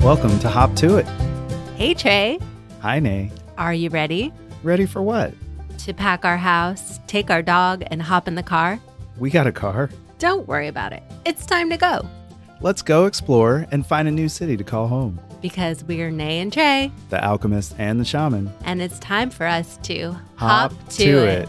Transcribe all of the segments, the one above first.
Welcome to Hop to It. Hey, Tre'. Hi, Nay. Are you ready Ready for what? to pack our house, take our dog, and hop in the car? We got a car. Don't worry about it. It's time to go Let's go explore and find a new city to call home. because we're Nay and Tre', The Alchemist and the Shaman. and it's time for us to Hop hop, to to, it. it.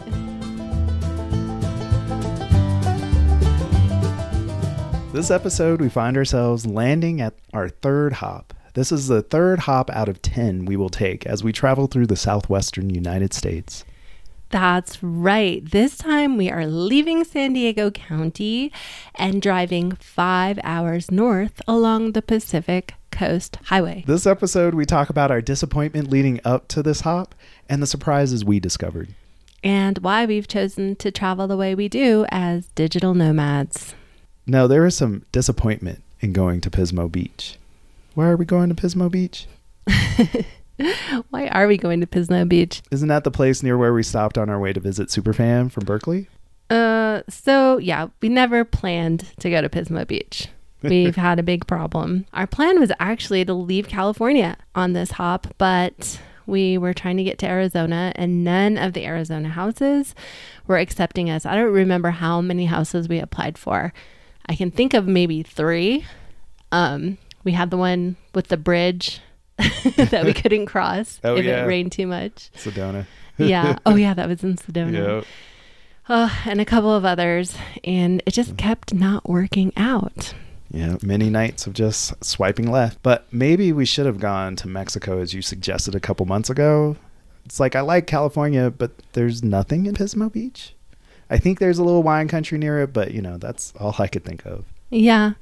This episode, we find ourselves landing at our third hop. This is the third hop out of 10 we will take as we travel through the southwestern United States. That's right. This time we are leaving San Diego County and driving five hours north along the Pacific Coast Highway. This episode, we talk about our disappointment leading up to this hop and the surprises we discovered. And why we've chosen to travel the way we do as digital nomads. No, there is some disappointment in going to Pismo Beach. Why are we going to Pismo Beach? Why are we going to Pismo Beach? Isn't that the place near where we stopped on our way to visit Superfam from Berkeley? Uh, so yeah, we never planned to go to Pismo Beach. We've had a big problem. Our plan was actually to leave California on this hop, but we were trying to get to Arizona and none of the Arizona houses were accepting us. I don't remember how many houses we applied for. I can think of maybe 3. Um, we had the one with the bridge that we couldn't cross Oh, if yeah. it rained too much. Sedona. Yeah. Oh yeah, that was in Sedona. Yep. Oh, and a couple of others, and it just kept not working out. Yeah, many nights of just swiping left. But maybe we should have gone to Mexico as you suggested a couple months ago. It's like I like California, but there's nothing in Pismo Beach. I think there's a little wine country near it, but you know, that's all I could think of. Yeah,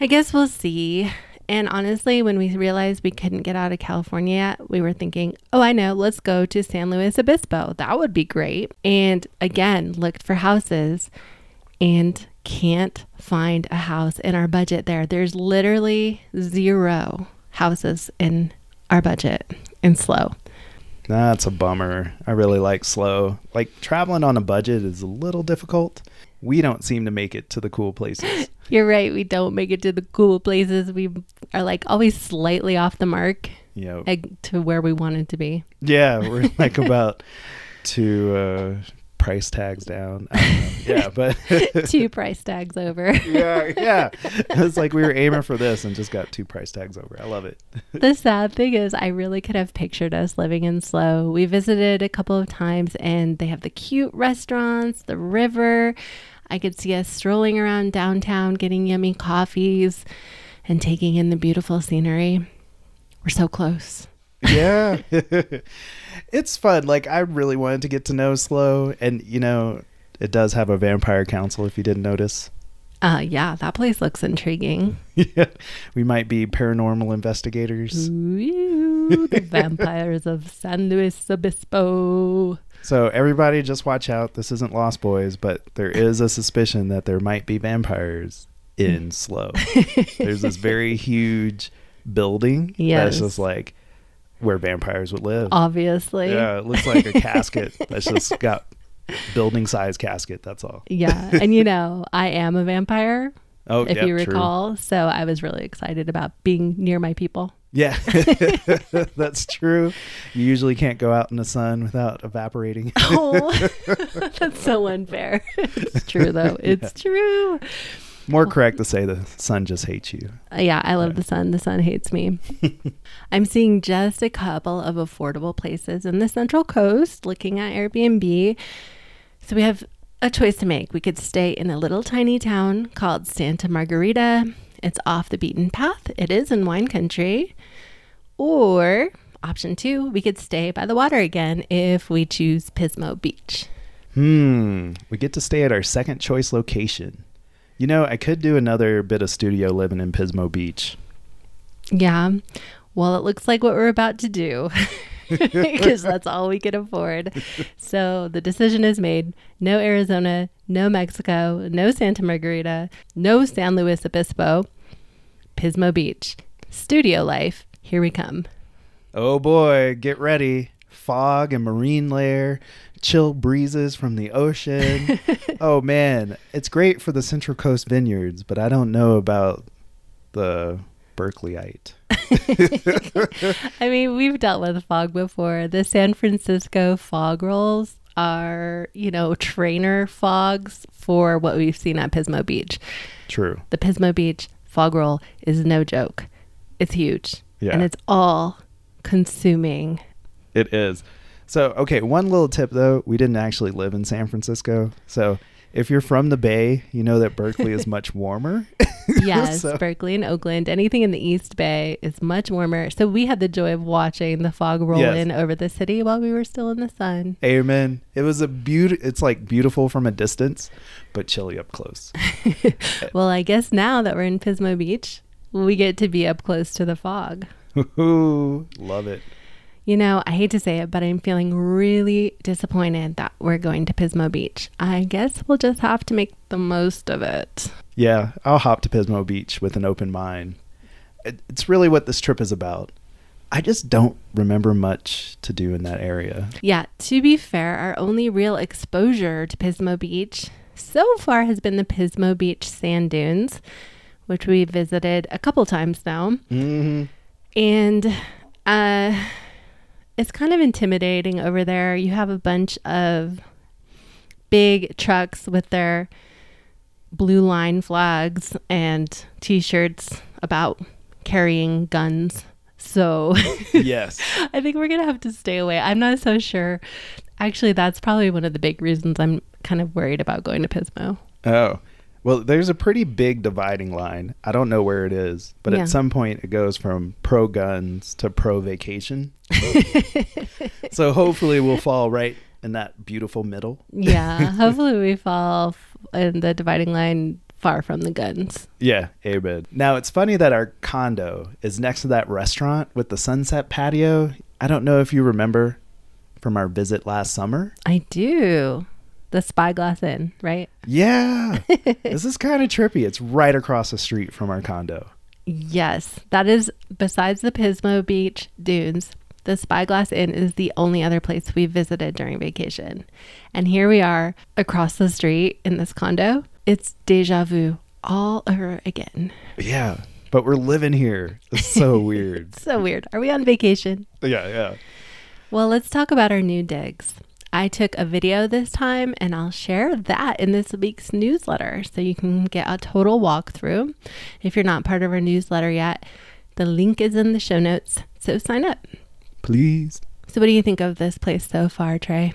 I guess we'll see. And honestly, when we realized we couldn't get out of California yet, we were thinking, oh, I know, let's go to San Luis Obispo. That would be great. And again, looked for houses and can't find a house in our budget there. There's literally zero houses in our budget in slow. That's a bummer. I really like slow. Like traveling on a budget is a little difficult. We don't seem to make it to the cool places. You're right. We don't make it to the cool places. We are like always slightly off the mark like, to where we wanted to be. yeah, we're like about two uh, price tags down. I don't know. Yeah, but Two price tags over. yeah, yeah. It's like we were aiming for this and just got two price tags over. I love it. the sad thing is, I really could have pictured us living in Slow. We visited a couple of times and they have the cute restaurants, the river. I could see us strolling around downtown, getting yummy coffees and taking in the beautiful scenery. We're so close. Yeah. it's fun. Like I really wanted to get to know Slow and you know, it does have a vampire council if you didn't notice. Uh, yeah, that place looks intriguing. yeah. We might be paranormal investigators. Ooh, the vampires of San Luis Obispo. So everybody just watch out. This isn't Lost Boys, but there is a suspicion that there might be vampires in Slow. There's this very huge building that's Yes. just like where vampires would live. Obviously. Yeah, it looks like a casket that's just got building size casket. That's all. Yeah. And you know, I am a vampire, Oh, if yep, you true. recall. So I was really excited about being near my people. Yeah, that's true. You usually can't go out in the sun without evaporating. Oh, that's so unfair. It's true, though. It's true. More correct to say the sun just hates you. Uh, yeah, I love the sun. The sun hates me. I'm seeing just a couple of affordable places in the Central Coast looking at Airbnb. So we have a choice to make. We could stay in a little tiny town called Santa Margarita. It's off the beaten path, it is in wine country. Or option two, we could stay by the water again if we choose Pismo Beach. Hmm. We get to stay at our second choice location. You know, I could do another bit of studio living in Pismo Beach. Yeah. Well, it looks like what we're about to do because that's all we can afford. So the decision is made no Arizona, no Mexico, no Santa Margarita, no San Luis Obispo, Pismo Beach. Studio life. Here we come. Oh boy, get ready. Fog and marine layer, chill breezes from the ocean. oh man, it's great for the Central Coast vineyards, but I don't know about the Berkeleyite. I mean, we've dealt with fog before. The San Francisco fog rolls are, you know, trainer fogs for what we've seen at Pismo Beach. True. The Pismo Beach fog roll is no joke. It's huge. Yeah. And it's all consuming. It is. So, okay, one little tip though, we didn't actually live in San Francisco. So, if you're from the Bay, you know that Berkeley is much warmer. Yes, So- Berkeley and Oakland, anything in the East Bay is much warmer. So we had the joy of watching the fog roll Yes. in over the city while we were still in the sun. Amen. It was a beauty. It's like beautiful from a distance, but chilly up close. Well, I guess now that we're in Pismo Beach, we get to be up close to the fog. Woohoo. Love it. You know, I hate to say it, but I'm feeling really disappointed that we're going to Pismo Beach. I guess we'll just have to make the most of it. Yeah, I'll hop to Pismo Beach with an open mind. It's really what this trip is about. I just don't remember much to do in that area. Yeah, to be fair, our only real exposure to Pismo Beach so far has been the Pismo Beach sand dunes, which we visited a couple times now. Mm-hmm. And uh, it's kind of intimidating over there. You have a bunch of big trucks with their blue line flags and t shirts about carrying guns. So Yes. I think we're going to have to stay away. I'm not so sure. Actually, that's probably one of the big reasons I'm kind of worried about going to Pismo. Oh, well, there's a pretty big dividing line. I don't know where it is, but Yeah. at some point it goes from pro guns to pro vacation. so hopefully we'll fall right in that beautiful middle. Yeah, hopefully we fall in the dividing line far from the guns. Yeah, amen. Now it's funny that our condo is next to that restaurant with the sunset patio. I don't know if you remember from our visit last summer. I do. The Spyglass Inn, right? Yeah. this is kind of trippy. It's right across the street from our condo. Yes, that is besides the Pismo Beach dunes. The Spyglass Inn is the only other place we visited during vacation. And here we are across the street in this condo. It's deja vu all over again. Yeah. But we're living here. It's so weird. So weird. Are we on vacation? Yeah, yeah. Well, let's talk about our new digs. I took a video this time and I'll share that in this week's newsletter so you can get a total walkthrough. If you're not part of our newsletter yet, the link is in the show notes, so sign up. Please. So, what do you think of this place so far, Tre'?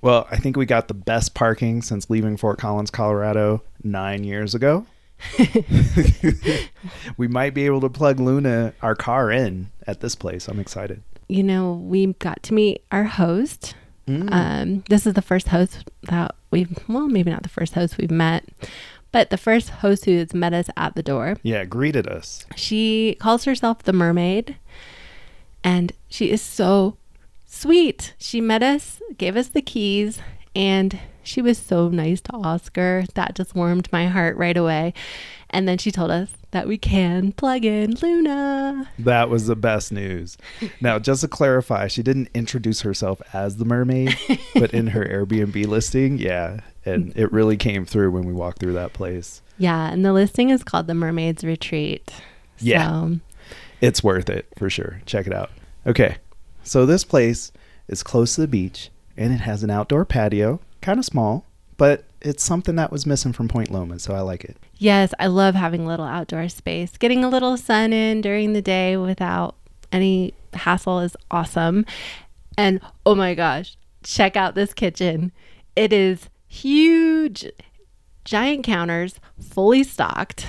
Well, I think we got the best parking since leaving Fort Collins, Colorado nine years ago. we might be able to plug Luna, our car, in at this place. I'm excited. You know, we got to meet our host. Mm. Um, this is the first host that we've, well, maybe not the first host we've met, but the first host who has met us at the door. yeah, greeted us. She calls herself the mermaid and she is so sweet. She met us, gave us the keys, and she was so nice to Oscar. That just warmed my heart right away. And then she told us that we can plug in Luna. That was the best news. Now, just to clarify, she didn't introduce herself as the mermaid, but in her Airbnb listing, yeah. And it really came through when we walked through that place. Yeah, and the listing is called the Mermaid's Retreat. Yeah. So, It's worth it for sure. Check it out. Okay. So this place is close to the beach and it has an outdoor patio, kind of small, but it's something that was missing from Point Loma, so I like it. Yes, I love having a little outdoor space. Getting a little sun in during the day without any hassle is awesome. And oh my gosh, check out this kitchen. It is huge, giant counters, fully stocked.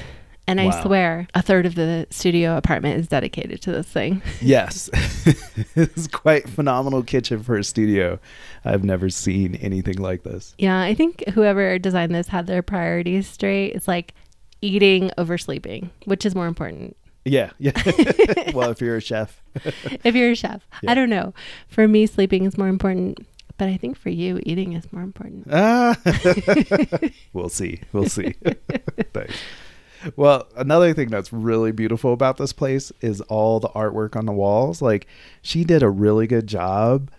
And I Wow. swear a third of the studio apartment is dedicated to this thing. Yes. it's quite phenomenal kitchen for a studio. I've never seen anything like this. Yeah, I think whoever designed this had their priorities straight. It's like eating over sleeping, which is more important. Yeah. Yeah. well, if you're a chef. If you're a chef, Yeah. I don't know. For me, sleeping is more important, but I think for you, eating is more important. Ah. we'll see. We'll see. Thanks. Well, another thing that's really beautiful about this place is all the artwork on the walls. Like, she did a really good job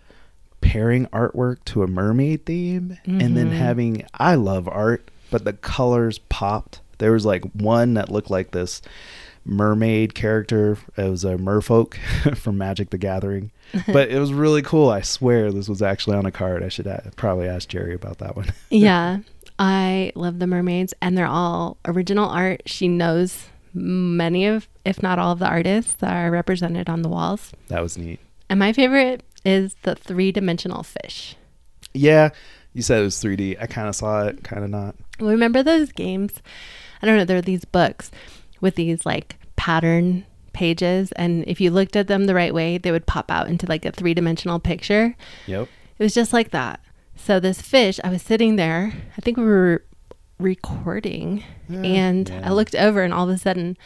pairing artwork to a mermaid theme and then Mhm. having, I love art, but the colors popped. There was like one that looked like this mermaid character. It was a merfolk from Magic the Gathering. But it was really cool. I swear this was actually on a card. I should probably ask Jerry about that one. yeah. I love the mermaids, and they're all original art. She knows many of, if not all of the artists that are represented on the walls. That was neat. And my favorite is the three dimensional fish. Yeah, you said it was 3D. I kind of saw it, kind of not. Remember those games? I don't know. There are these books with these like pattern pages, and if you looked at them the right way, they would pop out into like a three dimensional picture. Yep. It was just like that. So this fish, I was sitting there. I think we were recording, Yeah, and yeah. I looked over, and all of a sudden,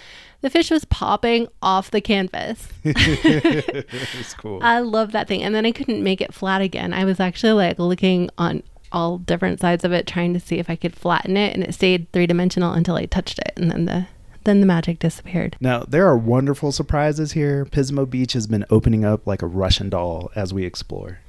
the fish was popping off the canvas. it was cool. I love that thing. And then I couldn't make it flat again. I was actually like looking on all different sides of it, trying to see if I could flatten it, and it stayed three dimensional until I touched it, and then the then the magic disappeared. Now, there are wonderful surprises here. Pismo Beach has been opening up like a Russian doll as we explore.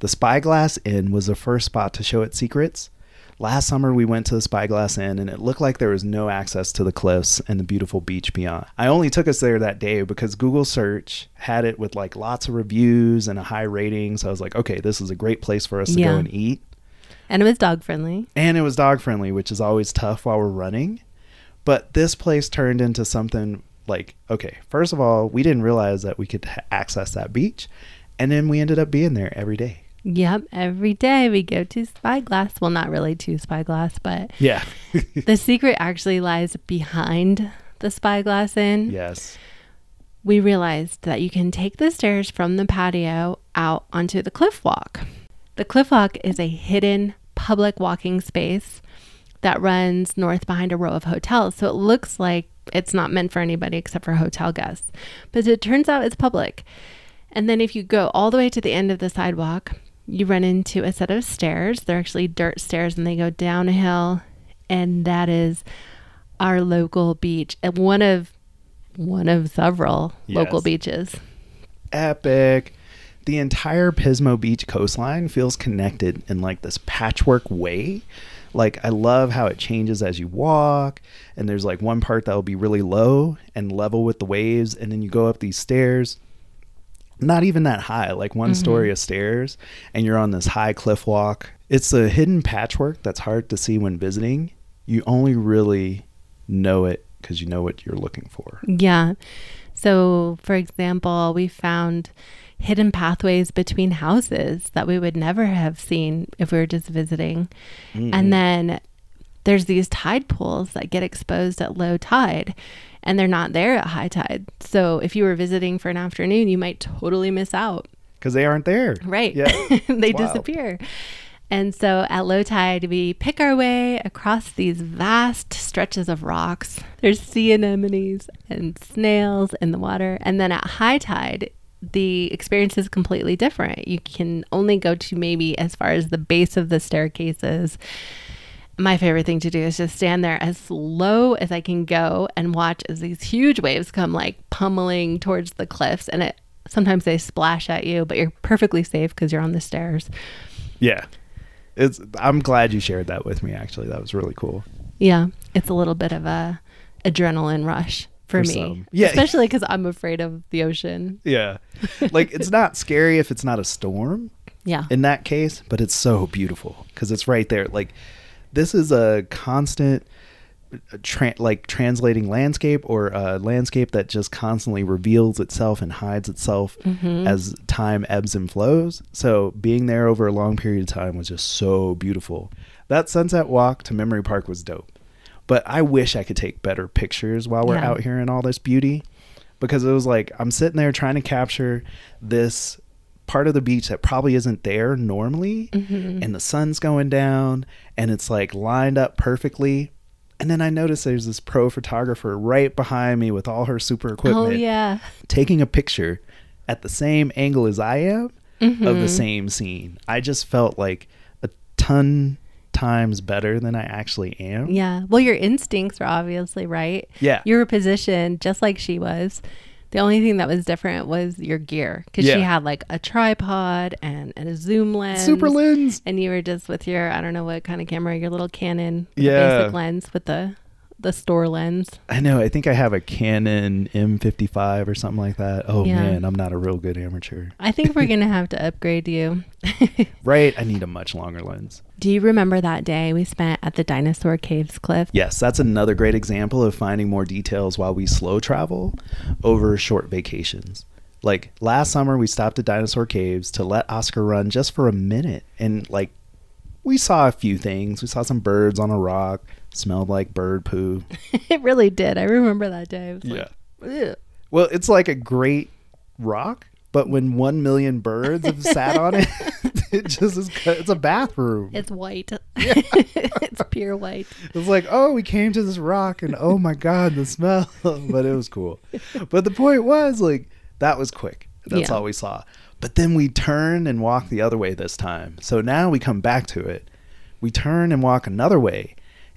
The Spyglass Inn was the first spot to show its secrets. Last summer, we went to the Spyglass Inn and it looked like there was no access to the cliffs and the beautiful beach beyond. I only took us there that day because Google search had it with like lots of reviews and a high rating. So I was like, okay, this is a great place for us to Yeah. go and eat. And it was dog friendly. And it was dog friendly, which is always tough while we're running. But this place turned into something like, okay, first of all, we didn't realize that we could ha- access that beach. And then we ended up being there every day. Yep, every day we go to Spyglass. Well, not really to Spyglass, but Yeah. the secret actually lies behind the Spyglass Inn. yes. We realized that you can take the stairs from the patio out onto the cliff walk. The cliff walk is a hidden public walking space that runs north behind a row of hotels. So it looks like it's not meant for anybody except for hotel guests. But it turns out it's public. And then if you go all the way to the end of the sidewalk, you run into a set of stairs. They're actually dirt stairs and they go down a hill. And that is our local beach. And one of one of several local beaches. Epic. The entire Pismo Beach coastline feels connected in like this patchwork way. Like I love how it changes as you walk, and there's like one part that will be really low and level with the waves, and then you go up these stairs. Not even that high, like one story mm-hmm. of stairs, and you're on this high cliff walk. It's a hidden patchwork that's hard to see when visiting. You only really know it because you know what you're looking for. Yeah. So, for example, we found hidden pathways between houses that we would never have seen if we were just visiting. And mm-hmm. then there's these tide pools that get exposed at low tide and they're not there at high tide. So, if you were visiting for an afternoon, you might totally miss out. Because they aren't there. Right. Yeah. they disappear. And so at low tide, we pick our way across these vast stretches of rocks. There's sea anemones and snails in the water. And then at high tide, the experience is completely different. You can only go to maybe as far as the base of the staircases. My favorite thing to do is just stand there as low as I can go and watch as these huge waves come like pummeling towards the cliffs. And it sometimes they splash at you, but you're perfectly safe because you're on the stairs. Yeah. It's I'm glad you shared that with me actually. That was really cool. Yeah, it's a little bit of a adrenaline rush for, For me. some. Yeah. especially because I'm afraid of the ocean. Yeah. like it's not scary if it's not a storm Yeah, in that case, but it's so beautiful cuz it's right there. Like this is a constant uh, tra- like translating landscape or a landscape that just constantly reveals itself and hides itself Mm-hmm. as time ebbs and flows. So being there over a long period of time was just so beautiful. That sunset walk to Memory Park was dope. But I wish I could take better pictures while we're Yeah. out here in all this beauty because it was like I'm sitting there trying to capture this part of the beach that probably isn't there normally Mm-hmm. and the sun's going down and it's like lined up perfectly and then I notice there's this pro photographer right behind me with all her super equipment oh yeah, taking a picture at the same angle as I am of Mm-hmm. the same scene. I just felt like a ton times better than I actually am. yeah. Well, your instincts are obviously right. Yeah. you were positioned just like she was. The only thing that was different was your gear because she had like a tripod and, and a zoom lens. Super lens. And you were just with your, I don't know what kind of camera, your little Canon Yeah. basic lens with the the store lens. I know. I think I have a Canon M55 or something like that. Oh Yeah. man, I'm not a real good amateur. I think we're gonna have to upgrade you. Right? I need a much longer lens. Do you remember that day we spent at the Dinosaur Caves cliff? Yes, that's another great example of finding more details while we slow travel over short vacations. Like last summer, we stopped at Dinosaur Caves to let Oscar run just for a minute. And like, we saw a few things. We saw some birds on a rock, smelled like bird poo. it really did. I remember that day. Was like. Well, it's like a great rock, but when one million birds have sat on it, it just is, it's a bathroom. It's white. Yeah. it's pure white. It's like, oh, we came to this rock and oh my god, the smell. but it was cool. But the point was like that was quick. That's Yeah. all we saw. But then we turn and walk the other way this time. So now we come back to it. We turn and walk another way.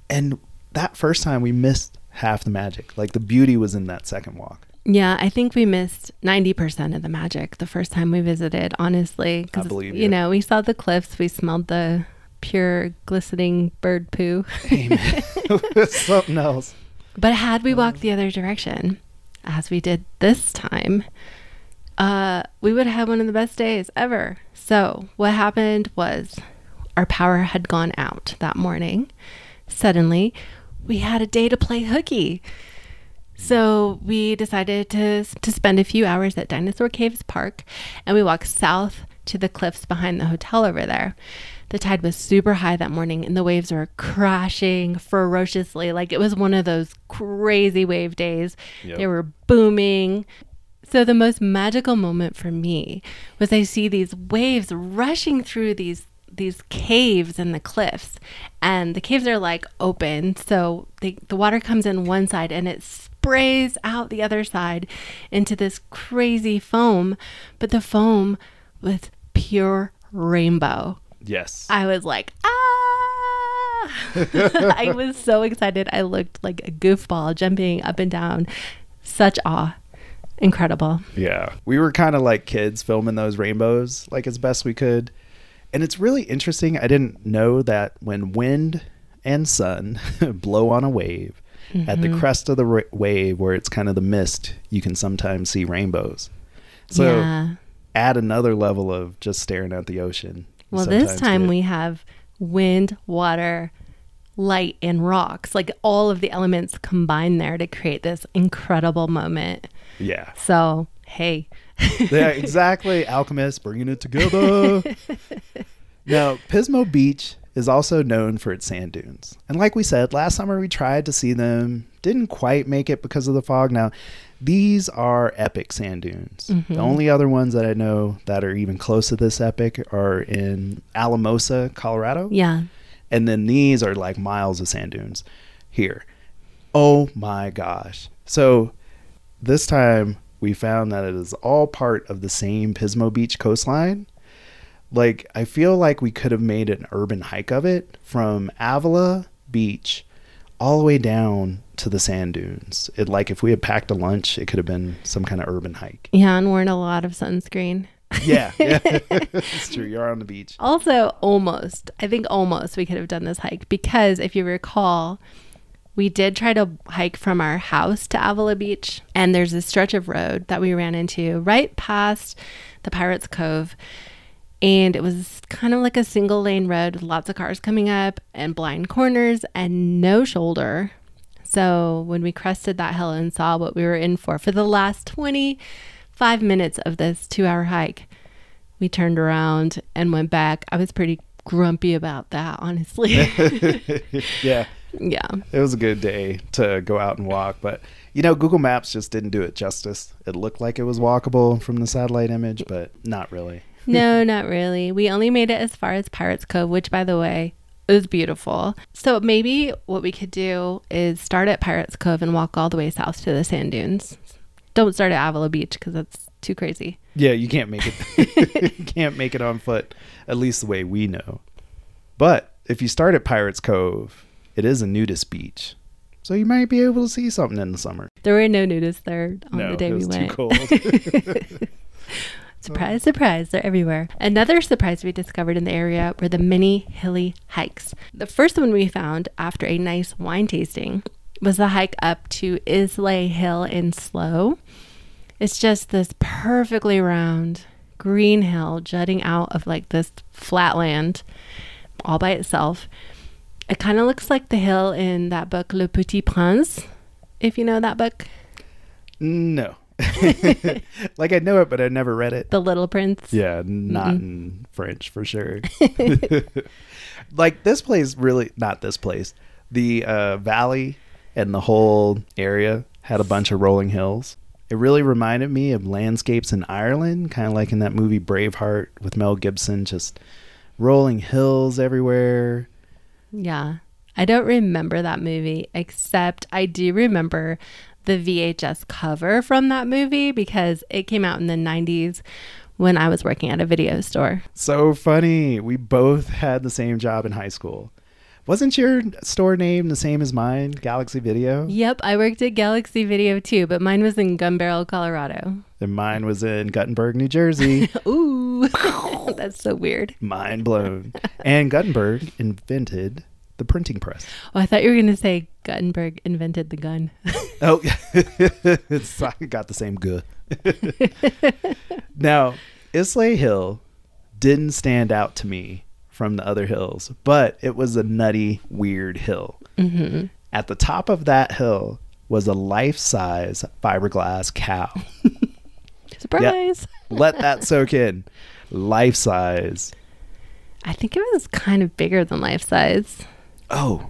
And that first time we missed half the magic. Like the beauty was in that second walk. Yeah, I think we missed 90% of the magic the first time we visited, honestly. 'cause, believe you you. know, we saw the cliffs, we smelled the pure glistening bird poo. Amen. It something else. But had we walked the other direction, as we did this time, uh, we would have had one of the best days ever. So, what happened was our power had gone out that morning. Suddenly, we had a day to play hooky. So, we decided to, to spend a few hours at Dinosaur Caves Park and we walked south to the cliffs behind the hotel over there. The tide was super high that morning and the waves were crashing ferociously. Like it was one of those crazy wave days. Yep. They were booming. So the most magical moment for me was I see these waves rushing through these these caves in the cliffs and the caves are like open so they, the water comes in one side and it sprays out the other side into this crazy foam but the foam was pure rainbow Yes. I was like, ah! I was so excited. I looked like a goofball jumping up and down. Such awe. Incredible. Yeah. We were kind of like kids filming those rainbows like as best we could. And it's really interesting. I didn't know that when wind and sun blow on a wave, at the mm-hmm. crest of the ra- wave where it's kind of the mist, you can sometimes see rainbows. So yeah. add another level of just staring at the ocean. Well, this time get- we have wind, water, light, and rocks. Like all of the elements combined there to create this incredible moment. Yeah. So, hey. yeah, exactly. Alchemists bringing it together. now, Pismo Beach is also known for its sand dunes. And like we said, last summer we tried to see them, didn't quite make it because of the fog. Now, these are epic sand dunes. The mm-hmm. only other ones that I know that are even close to this epic are in Alamosa, Colorado. Yeah. And then these are like miles of sand dunes here. Oh my gosh. So this time we found that it is all part of the same Pismo Beach coastline. Like I feel like we could have made an urban hike of it from Avila Beach all the way down to the sand dunes. It like if we had packed a lunch, it could have been some kind of urban hike. Yeah, and worn a lot of sunscreen. Yeah, yeah. it's true. You're on the beach. Also, almost. I think almost we could have done this hike because if you recall, we did try to hike from our house to Avila Beach, and there's a stretch of road that we ran into right past the Pirates Cove. And it was kind of like a single lane road with lots of cars coming up and blind corners and no shoulder. So when we crested that hill and saw what we were in for for the last 25 minutes of this two hour hike, we turned around and went back. I was pretty grumpy about that, honestly. yeah. yeah. It was a good day to go out and walk, but you know, Google Maps just didn't do it justice. It looked like it was walkable from the satellite image, but not really. No, not really. We only made it as far as Pirates Cove, which, by the way, is beautiful. So maybe what we could do is start at Pirates Cove and walk all the way south to the sand dunes. Don't start at Avila Beach because that's too crazy. Yeah, you can't make it. you can't make it on foot, at least the way we know. But if you start at Pirates Cove, it is a nudist beach, so you might be able to see something in the summer. There were no nudists there on no, the day it we was too went. cold. Surprise, surprise, they're everywhere. Another surprise we discovered in the area were the mini hilly hikes. The first one we found after a nice wine tasting was the hike up to Islay Hill in Slow. It's just this perfectly round green hill jutting out of like this flat land all by itself. It kind of looks like the hill in that book Le Petit Prince, if you know that book, No. like I know it, but I never read it. The Little Prince. Yeah, not in French for sure. like this place really not this place. The uh, valley and the whole area had a bunch of rolling hills. It really reminded me of landscapes in Ireland, kind of like in that movie Braveheart with Mel Gibson, just rolling hills everywhere. Yeah. I don't remember that movie, except I do remember the VHS cover from that movie because it came out in the 90s when I was working at a video store. So funny. We both had the same job in high school. Wasn't your store name the same as mine, Galaxy Video? Yep, I worked at Galaxy Video too, but mine was in Gunbarrel, Colorado. And mine was in Guttenberg, New Jersey. Ooh, that's so weird. Mind blown. And Gutenberg invented the printing press. Oh, I thought you were going to say Gutenberg invented the gun. Oh, it's I got the same good. now, Islay Hill didn't stand out to me from the other hills, but it was a nutty, weird hill. hmm At the top of that hill was a life-size fiberglass cow. Surprise. Let that soak in. Life-size. I think it was kind of bigger than life size. Oh,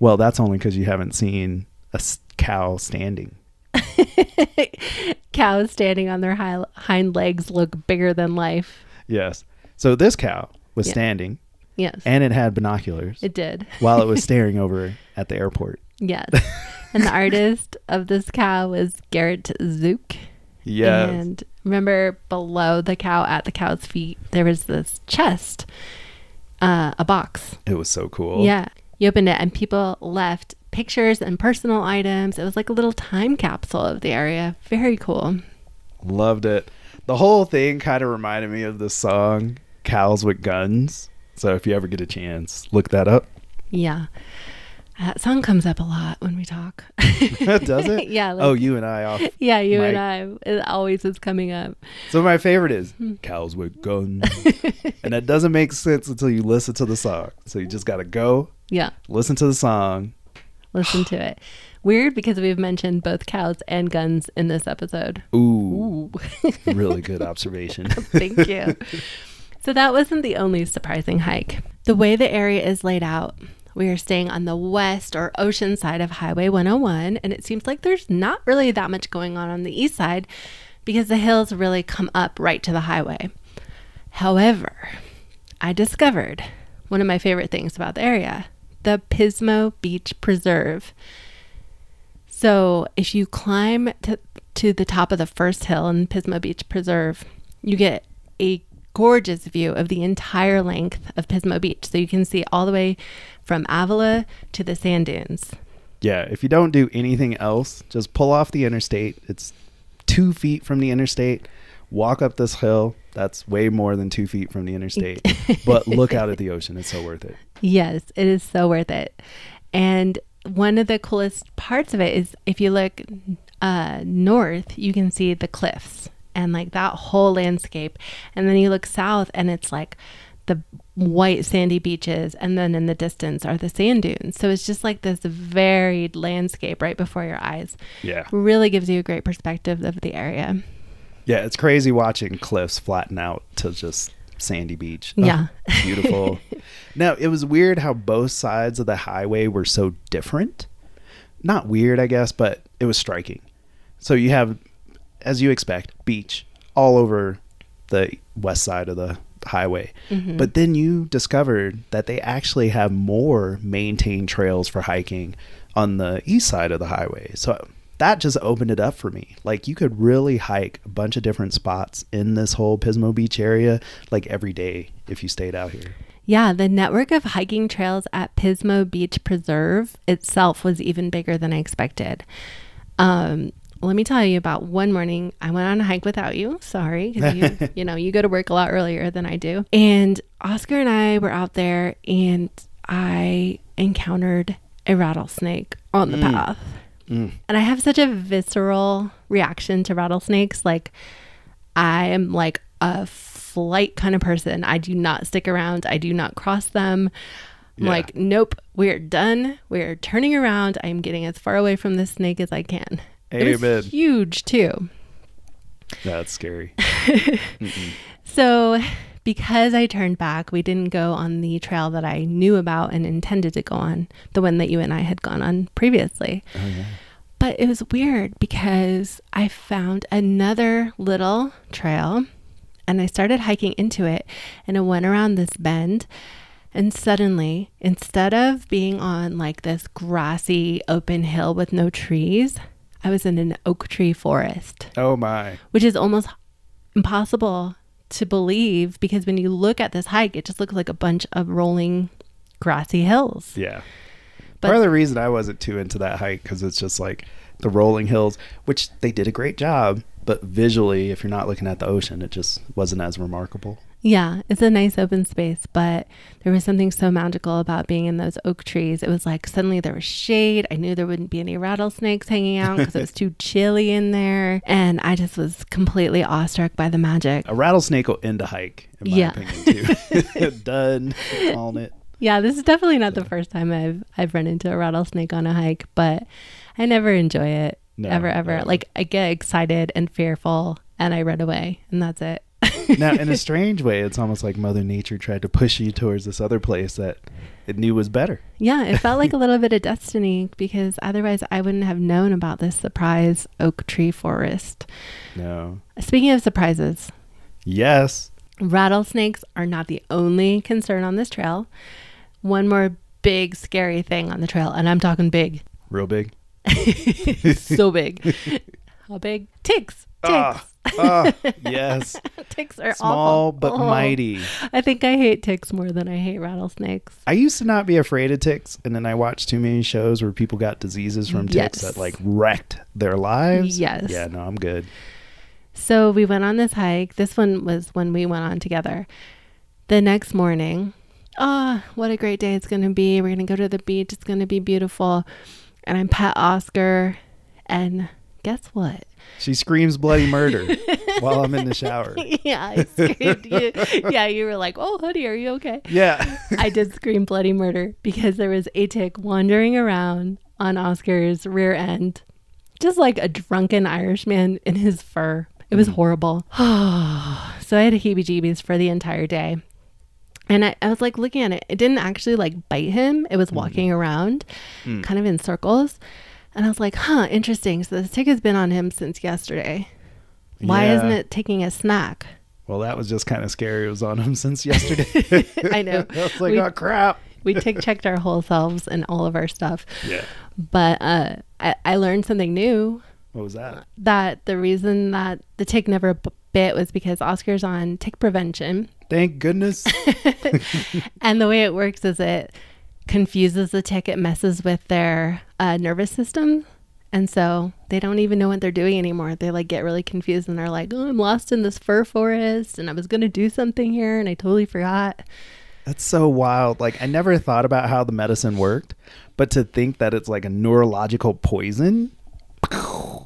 well, that's only because you haven't seen a s- cow standing. Cows standing on their hi- hind legs look bigger than life. Yes. So this cow was Yeah. standing Yes, and it had binoculars it did. while it was staring over at the airport. Yes. and the artist of this cow was Garet Zook. Yes. And remember below the cow, at the cow's feet, there was this chest, uh, a box. it was so cool. Yeah. You opened it and people left pictures and personal items. It was like a little time capsule of the area. Very cool. Loved it. The whole thing kind of reminded me of the song Cows with Guns. So if you ever get a chance, look that up. Yeah. That song comes up a lot when we talk. Does it? yeah. Like, Oh, you and I off. yeah, you and I. It always is coming up. So my favorite is Hmm. Cows with Guns. and that doesn't make sense until you listen to the song. So you just got to go Yeah. listen to the song. Listen to it. Weird because we've mentioned both cows and guns in this episode. Ooh, Ooh. really good observation. Thank you. so that wasn't the only surprising hike. The way the area is laid out, we are staying on the west or ocean side of Highway 101, and it seems like there's not really that much going on on the east side because the hills really come up right to the highway. However, I discovered one of my favorite things about the area the Pismo Beach Preserve. So, if you climb to, to the top of the first hill in Pismo Beach Preserve, you get a gorgeous view of the entire length of Pismo Beach. So, you can see all the way from Avila to the sand dunes. yeah, if you don't do anything else, just pull off the interstate. It's two feet from the interstate. Walk up this hill. That's way more than two feet from the interstate. but look out at the ocean. It's so worth it. Yes, it is so worth it. And one of the coolest parts of it is if you look uh, north, you can see the cliffs and like that whole landscape. And then you look south, and it's like the white sandy beaches. And then in the distance are the sand dunes. So it's just like this varied landscape right before your eyes. Yeah. Really gives you a great perspective of the area. Yeah, it's crazy watching cliffs flatten out to just sandy beach. Oh, Yeah. beautiful. now, it was weird how both sides of the highway were so different. Not weird, I guess, but it was striking. So you have, as you expect, beach all over the west side of the highway. Mhm. But then you discovered that they actually have more maintained trails for hiking on the east side of the highway. So that just opened it up for me. Like you could really hike a bunch of different spots in this whole Pismo Beach area like every day if you stayed out here. Yeah, the network of hiking trails at Pismo Beach Preserve itself was even bigger than I expected. Um, let me tell you about one morning I went on a hike without you. Sorry, 'cause you, you know, you go to work a lot earlier than I do. And Oscar and I were out there, and I encountered a rattlesnake on the Mm. path. Mm. And I have such a visceral reaction to rattlesnakes. Like, I am like a flight kind of person. I do not stick around, I do not cross them. I'm Yeah. like, nope, we're done. We're turning around. I'm getting as far away from this snake as I can. It was Amen. huge, too. That's scary. So, because I turned back, we didn't go on the trail that I knew about and intended to go on, the one that you and I had gone on previously. Oh, yeah. But it was weird because I found another little trail and I started hiking into it and it went around this bend. And suddenly, instead of being on like this grassy open hill with no trees, I was in an oak tree forest Oh my. which is almost impossible to believe because when you look at this hike, it just looks like a bunch of rolling grassy hills. Yeah. But- Part of the reason I wasn't too into that hike because it's just like the rolling hills, which they did a great job, but visually, if you're not looking at the ocean, it just wasn't as remarkable. Yeah, it's a nice open space, but there was something so magical about being in those oak trees. It was like suddenly there was shade. I knew there wouldn't be any rattlesnakes hanging out because it was too chilly in there. And I just was completely awestruck by the magic. A rattlesnake will end a hike, in my Yeah. opinion, too. Done. Calling it. Yeah, this is definitely not the first time I've I've run into a rattlesnake on a hike, but I never enjoy it. No, ever, ever. no. Like I get excited and fearful and I run away and that's it. Now, in a strange way, it's almost like Mother Nature tried to push you towards this other place that it knew was better. yeah, it felt like a little bit of destiny because otherwise I wouldn't have known about this surprise oak tree forest. No. Speaking of surprises, Yes. rattlesnakes are not the only concern on this trail. One more big scary thing on the trail, and I'm talking big. Real big. so big. How big? Ticks. Ticks. Ah, ah, yes. ticks are Small awful. but Oh. mighty. I think I hate ticks more than I hate rattlesnakes. I used to not be afraid of ticks, and then I watched too many shows where people got diseases from ticks Yes. that like wrecked their lives. Yes. Yeah, no, I'm good. So we went on this hike. This one was when we went on together. The next morning, ah, what a great day it's going to be. We're going to go to the beach. It's going to be beautiful. And I'm pet Oscar. And guess what? She screams bloody murder while I'm in the shower. yeah, I screamed. you, yeah, you were like, oh, hoodie, are you okay? Yeah. I did scream bloody murder because there was a tick wandering around on Oscar's rear end, just like a drunken Irishman in his fur. It was horrible. so I had a heebie jeebies for the entire day. And I, I was like looking at it. It didn't actually like bite him, it was walking around Mm. kind of in circles. And I was like, huh, interesting. So the tick has been on him since yesterday. Why Yeah. isn't it taking a snack? Well, that was just kind of scary. It was on him since yesterday. I know. I was like, We- oh crap. We tick checked our whole selves and all of our stuff. Yeah. But uh, I, I learned something new What was that? that the reason that the tick never b- bit was because Oscar's on tick prevention. Thank goodness. And the way it works is it confuses the tick, it messes with their uh, nervous system. And so they don't even know what they're doing anymore. They like get really confused and they're like, oh, I'm lost in this fur forest and I was going to do something here and I totally forgot. That's so wild. Like I never thought about how the medicine worked, but to think that it's like a neurological poison.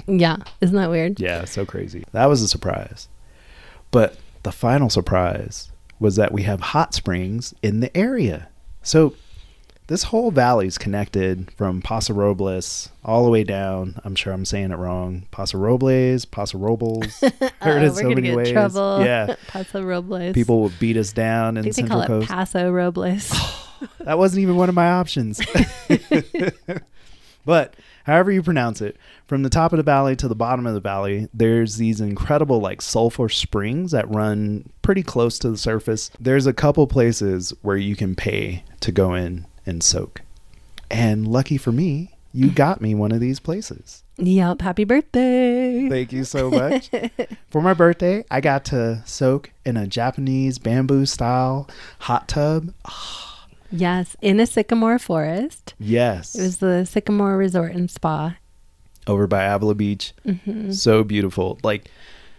Yeah. Isn't that weird? Yeah, so crazy. That was a surprise. But the final surprise was that we have hot springs in the area. So this whole valley is connected from Paso Robles all the way down. I'm sure I'm saying it wrong. Paso Robles, Paso Robles. Heard it so many get ways. trouble. Yeah. Paso Robles. People will beat us down I in they Central call it Paso Robles. That wasn't even one of my options. but however you pronounce it, from the top of the valley to the bottom of the valley, there's these incredible like sulfur springs that run pretty close to the surface. There's a couple places where you can pay to go in and soak. And lucky for me, you got me one of these places. yep. Happy birthday. Thank you so much. For my birthday, I got to soak in a Japanese bamboo style hot tub. Yes, in a sycamore forest. Yes. It was the Sycamore Resort and Spa. over by Avila Beach. hmm So beautiful. Like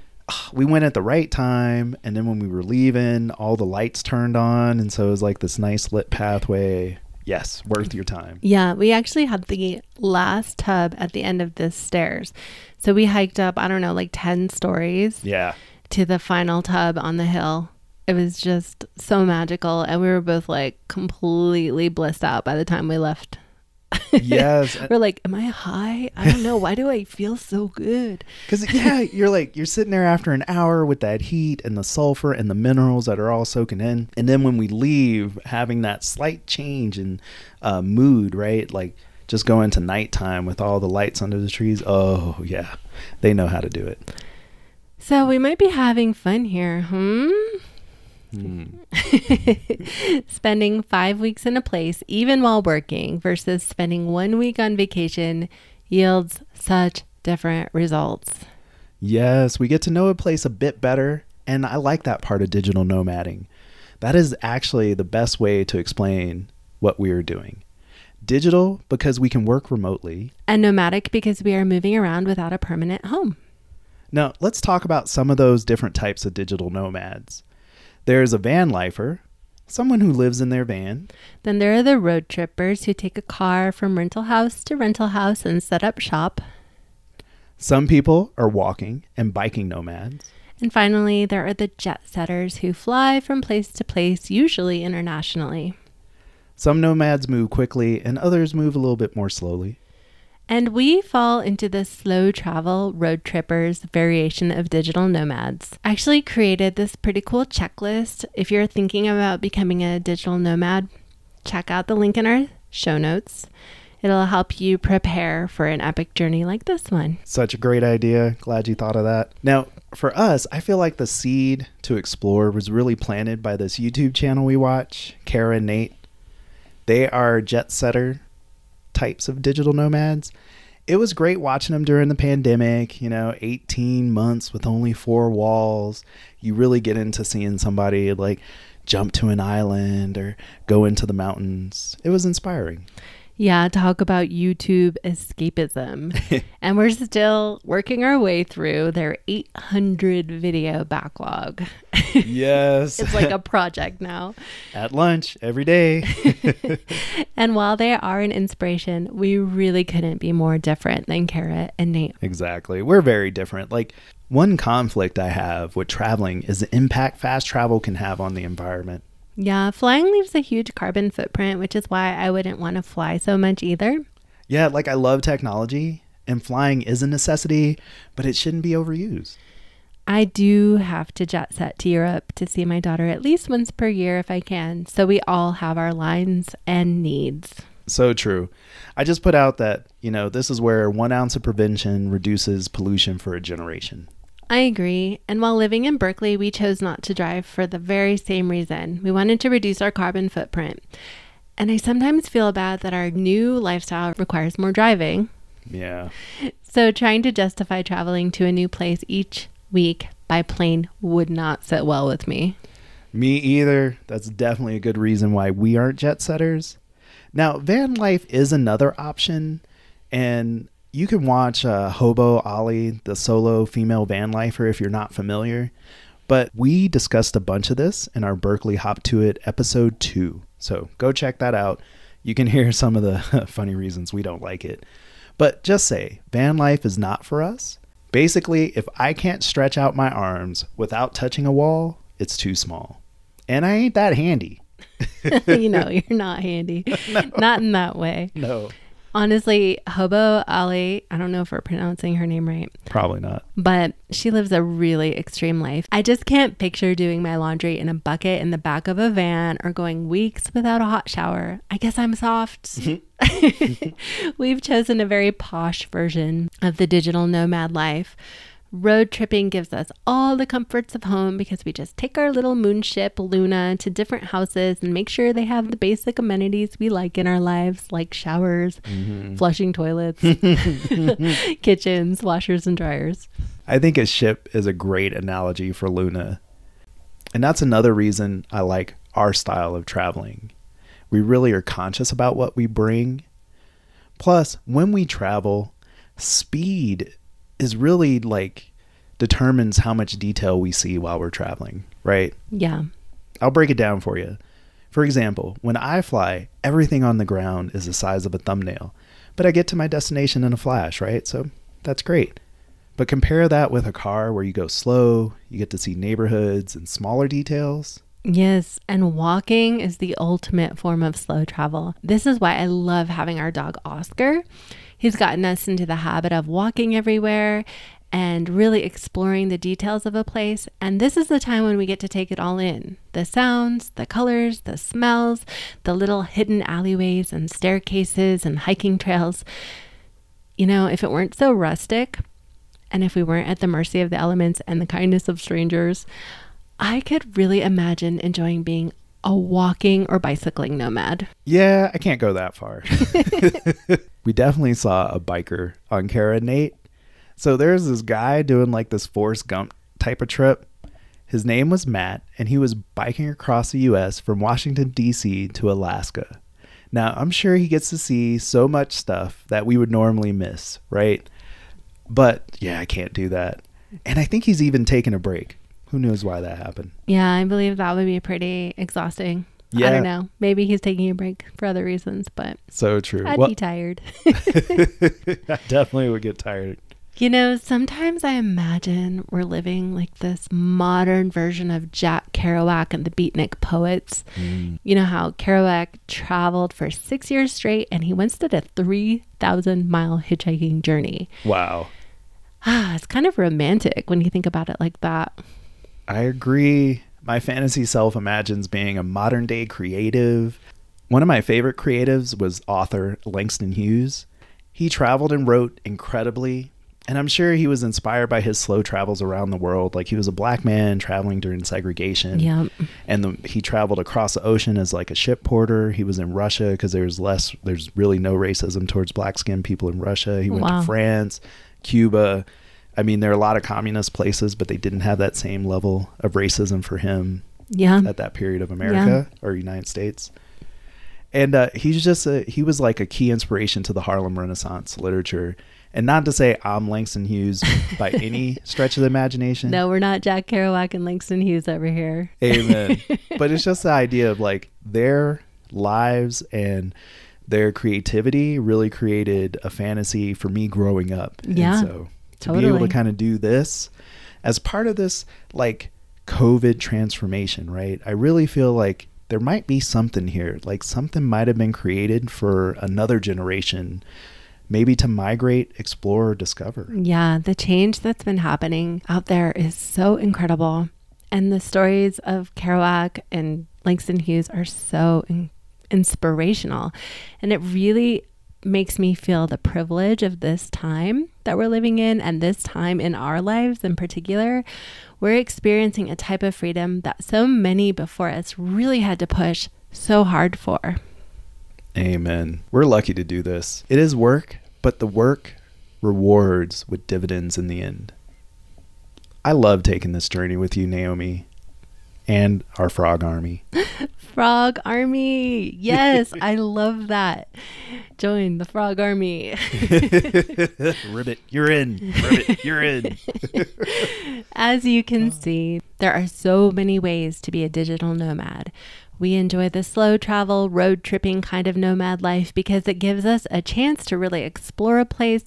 we went at the right time and then when we were leaving, all the lights turned on and so it was like this nice lit pathway. Yes, worth your time. Yeah, we actually had the last tub at the end of this stairs. So we hiked up, I don't know, like 10 stories Yeah. to the final tub on the hill. It was just so magical. And we were both like completely blissed out by the time we left. Yes. We're like, Am I high? I don't know. Why do I feel so good? Because yeah, you're like you're sitting there after an hour with that heat and the sulfur and the minerals that are all soaking in, and then when we leave, having that slight change in uh, mood, right? Like just going to nighttime with all the lights under the trees. Oh yeah, they know how to do it. So we might be having fun here, hmm? Hmm. spending five weeks in a place, even while working, versus spending one week on vacation yields such different results. Yes, we get to know a place a bit better, and I like that part of digital nomading. That is actually the best way to explain what we are doing. Digital because we can work remotely. And nomadic because we are moving around without a permanent home. Now, let's talk about some of those different types of digital nomads. There's a van lifer, someone who lives in their van. Then there are the road trippers who take a car from rental house to rental house and set up shop. Some people are walking and biking nomads. And finally, there are the jet setters who fly from place to place, usually internationally. Some nomads move quickly and others move a little bit more slowly. And we fall into the slow travel road trippers variation of digital nomads. I actually created this pretty cool checklist. If you're thinking about becoming a digital nomad, check out the link in our show notes. It'll help you prepare for an epic journey like this one. Such a great idea. Glad you thought of that. Now, for us, I feel like the seed to explore was really planted by this YouTube channel we watch, Kara and Nate. They are jet setter types of digital nomads. It was great watching them during the pandemic, you know, 18 months with only four walls. You really get into seeing somebody like jump to an island or go into the mountains. It was inspiring. Yeah, talk about YouTube escapism. and we're still working our way through their 800 video backlog. Yes. it's like a project now. At lunch every day. And while they are an inspiration, we really couldn't be more different than Kara and Nate. Exactly. We're very different. Like one conflict I have with traveling is the impact fast travel can have on the environment. Yeah, flying leaves a huge carbon footprint, which is why I wouldn't want to fly so much either. Yeah, like I love technology and flying is a necessity, but it shouldn't be overused. I do have to jet set to Europe to see my daughter at least once per year if I can. So we all have our lines and needs. So true. I just put out that, you know, this is where one ounce of prevention reduces pollution for a generation. I agree. And while living in Berkeley, we chose not to drive for the very same reason. We wanted to reduce our carbon footprint. And I sometimes feel bad that our new lifestyle requires more driving. Yeah. So trying to justify traveling to a new place each week by plane would not sit well with me. Me either. That's definitely a good reason why we aren't jet setters. Now, van life is another option, and you can watch uh, Hobo Ahle, the solo female van lifer, if you're not familiar. But we discussed a bunch of this in our Berkeley Hop to It episode two. So go check that out. You can hear some of the funny reasons we don't like it. But just say, van life is not for us. Basically, if I can't stretch out my arms without touching a wall, it's too small. And I ain't that handy. you know, you're not handy. Not in that way. No, Honestly, Hobo Ahle, I don't know if we're pronouncing her name right, probably not. but she lives a really extreme life. I just can't picture doing my laundry in a bucket in the back of a van or going weeks without a hot shower. I guess I'm soft. Mm-hmm. We've chosen a very posh version of the digital nomad life. Road tripping gives us all the comforts of home because we just take our little moonship Luna to different houses and make sure they have the basic amenities we like in our lives, like showers, mm-hmm. flushing toilets, kitchens, washers, and dryers. I think a ship is a great analogy for Luna. And that's another reason I like our style of traveling. We really are conscious about what we bring. Plus, when we travel, speed is really like determines how much detail we see while we're traveling, right? Yeah. I'll break it down for you. For example, when I fly, everything on the ground is the size of a thumbnail, but I get to my destination in a flash, right? So that's great. But compare that with a car where you go slow, you get to see neighborhoods and smaller details. Yes, and walking is the ultimate form of slow travel. This is why I love having our dog Oscar. He's gotten us into the habit of walking everywhere and really exploring the details of a place. And this is the time when we get to take it all in the sounds, the colors, the smells, the little hidden alleyways and staircases and hiking trails. You know, if it weren't so rustic and if we weren't at the mercy of the elements and the kindness of strangers, I could really imagine enjoying being a walking or bicycling nomad. Yeah, I can't go that far. we definitely saw a biker on Kara Nate. So there's this guy doing like this Forrest Gump type of trip. His name was Matt, and he was biking across the US from Washington, D.C. to Alaska. Now, I'm sure he gets to see so much stuff that we would normally miss, right? But yeah, I can't do that. And I think he's even taking a break. Who knows why that happened? Yeah, I believe that would be pretty exhausting. Yeah. I don't know. Maybe he's taking a break for other reasons, but So true. I'd Well, be tired. I definitely would get tired. You know, sometimes I imagine we're living like this modern version of Jack Kerouac and the Beatnik Poets. You know how Kerouac traveled for six years straight and he once did a 3,000 mile hitchhiking journey. Wow. Ah, it's kind of romantic when you think about it like that. I agree. My fantasy self imagines being a modern day creative. One of my favorite creatives was author Langston Hughes. He traveled and wrote incredibly, and I'm sure he was inspired by his slow travels around the world. Like he was a black man traveling during segregation. Yeah. And the, he traveled across the ocean as like a ship porter. He was in Russia because there's less, there's really no racism towards black skinned people in Russia. He went Wow. to France, Cuba. I mean, there are a lot of communist places, but they didn't have that same level of racism for him Yeah. at that period of America or United States. And uh, he's just a, he was like a key inspiration to the Harlem Renaissance literature. And not to say I'm Langston Hughes by any stretch of the imagination. No, we're not Jack Kerouac and Langston Hughes over here. Amen. but it's just the idea of like their lives and their creativity really created a fantasy for me growing up. Yeah, And so to be able to kind of do this as part of this like COVID transformation, right? I really feel like there might be something here. Like something might have been created for another generation, maybe to migrate, explore, or discover. Yeah, the change that's been happening out there is so incredible. And the stories of Kerouac and Langston Hughes are so in- inspirational. And it really makes me feel the privilege of this time that we're living in and this time in our lives in particular. We're experiencing a type of freedom that so many before us really had to push so hard for. Amen. We're lucky to do this. It is work, but the work rewards with dividends in the end. I love taking this journey with you, Naomi, and our frog army. Frog Army. Yes, I love that. Join the Frog Army. Ribbit, you're in. Ribbit, you're in. As you can oh. see, there are so many ways to be a digital nomad. We enjoy the slow travel, road tripping kind of nomad life because it gives us a chance to really explore a place.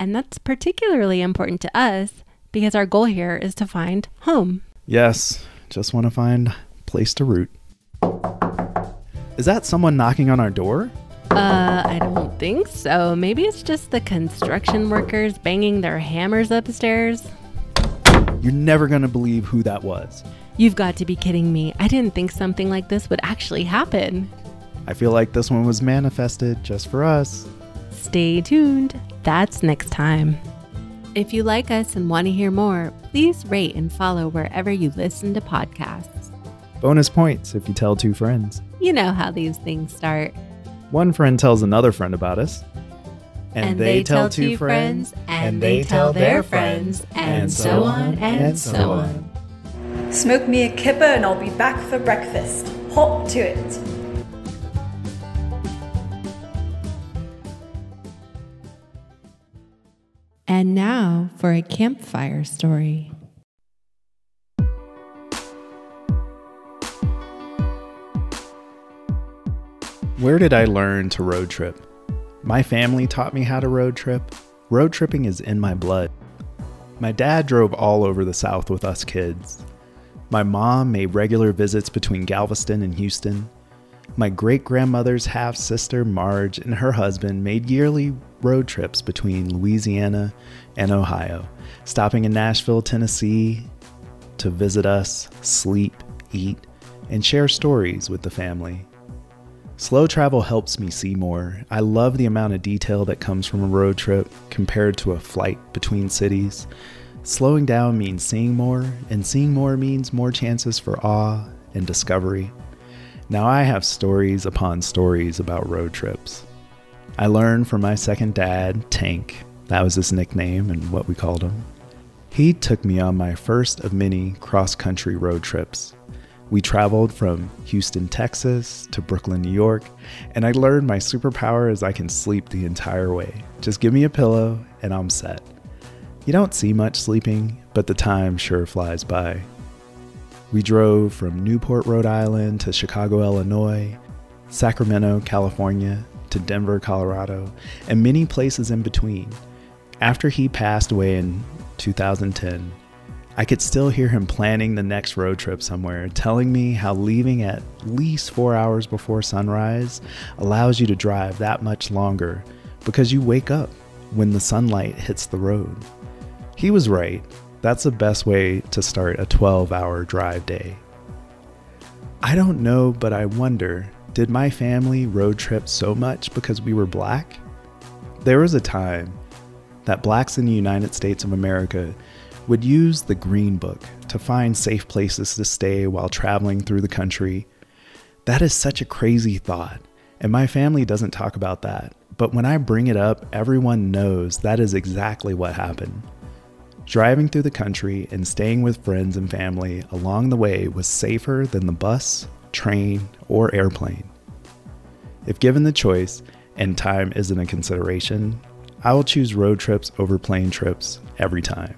And that's particularly important to us because our goal here is to find home. Yes, just want to find place to root. Is that someone knocking on our door? Uh, I don't think so. Maybe it's just the construction workers banging their hammers upstairs. You're never going to believe who that was. You've got to be kidding me. I didn't think something like this would actually happen. I feel like this one was manifested just for us. Stay tuned. That's next time. If you like us and want to hear more, please rate and follow wherever you listen to podcasts. Bonus points if you tell two friends. You know how these things start. One friend tells another friend about us. And, they, tell two friends, and they tell their friends, and so on and so on. Smoke me a kipper and I'll be back for breakfast. Hop to it. And now for a campfire story. Where did I learn to road trip? My family taught me how to road trip. Road tripping is in my blood. My dad drove all over the South with us kids. My mom made regular visits between Galveston and Houston. My great grandmother's half sister, Marge, and her husband made yearly road trips between Louisiana and Ohio, stopping in Nashville, Tennessee to visit us, sleep, eat, and share stories with the family. Slow travel helps me see more. I love the amount of detail that comes from a road trip compared to a flight between cities. Slowing down means seeing more, and seeing more means more chances for awe and discovery. Now I have stories upon stories about road trips. I learned from my second dad, Tank, that was his nickname and what we called him. He took me on my first of many cross country road trips. We traveled from Houston, Texas to Brooklyn, New York, and I learned my superpower is I can sleep the entire way. Just give me a pillow and I'm set. You don't see much sleeping, but the time sure flies by. We drove from Newport, Rhode Island to Chicago, Illinois, Sacramento, California, to Denver, Colorado, and many places in between. After he passed away in 2010, I could still hear him planning the next road trip somewhere, telling me how leaving at least four hours before sunrise allows you to drive that much longer because you wake up when the sunlight hits the road. He was right. That's the best way to start a 12 hour drive day. I don't know, but I wonder did my family road trip so much because we were black? There was a time that blacks in the United States of America would use the Green Book to find safe places to stay while traveling through the country. That is such a crazy thought, and my family doesn't talk about that. But when I bring it up, everyone knows that is exactly what happened. Driving through the country and staying with friends and family along the way was safer than the bus, train, or airplane. If given the choice and time isn't a consideration, I will choose road trips over plane trips every time.